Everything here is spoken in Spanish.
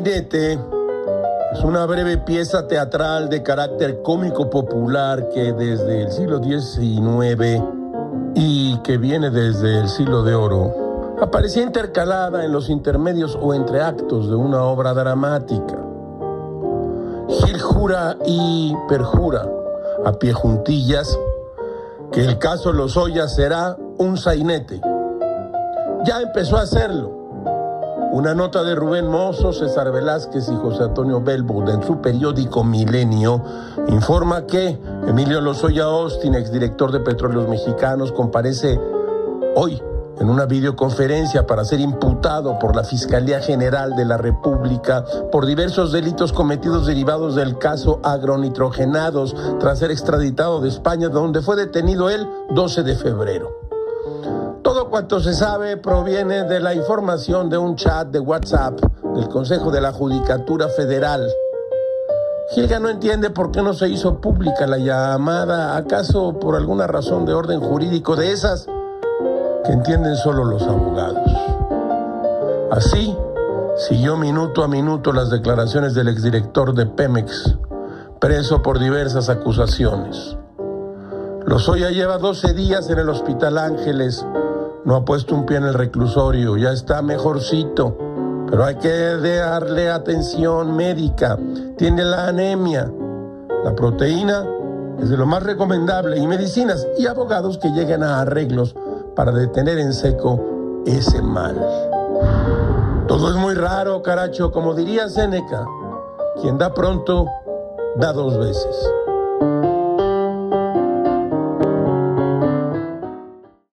sainete es una breve pieza teatral de carácter cómico popular que desde el siglo XIX y que viene desde el siglo de oro aparecía intercalada en los intermedios o entre actos de una obra dramática. Gil jura y perjura a pie juntillas que el caso Lozoya será un sainete. Ya empezó a hacerlo. Una nota de Rubén Mozo, César Velázquez y José Antonio Belbud en su periódico Milenio informa que Emilio Lozoya Austin, exdirector de Petróleos Mexicanos, comparece hoy en una videoconferencia para ser imputado por la Fiscalía General de la República por diversos delitos cometidos derivados del caso agronitrogenados tras ser extraditado de España, donde fue detenido el 12 de febrero. Cuanto se sabe proviene de la información de un chat de WhatsApp del Consejo de la Judicatura Federal. Gilga no entiende por qué no se hizo pública la llamada, acaso por alguna razón de orden jurídico de esas que entienden solo los abogados. Así, siguió minuto a minuto las declaraciones del exdirector de Pemex, preso por diversas acusaciones. Lozoya lleva 12 días en el Hospital Ángeles, no ha puesto un pie en el reclusorio, ya está mejorcito, pero hay que darle atención médica, tiene la anemia, la proteína es de lo más recomendable. Y medicinas y abogados que lleguen a arreglos para detener en seco ese mal. Todo es muy raro, caracho, como diría Séneca, quien da pronto, da dos veces.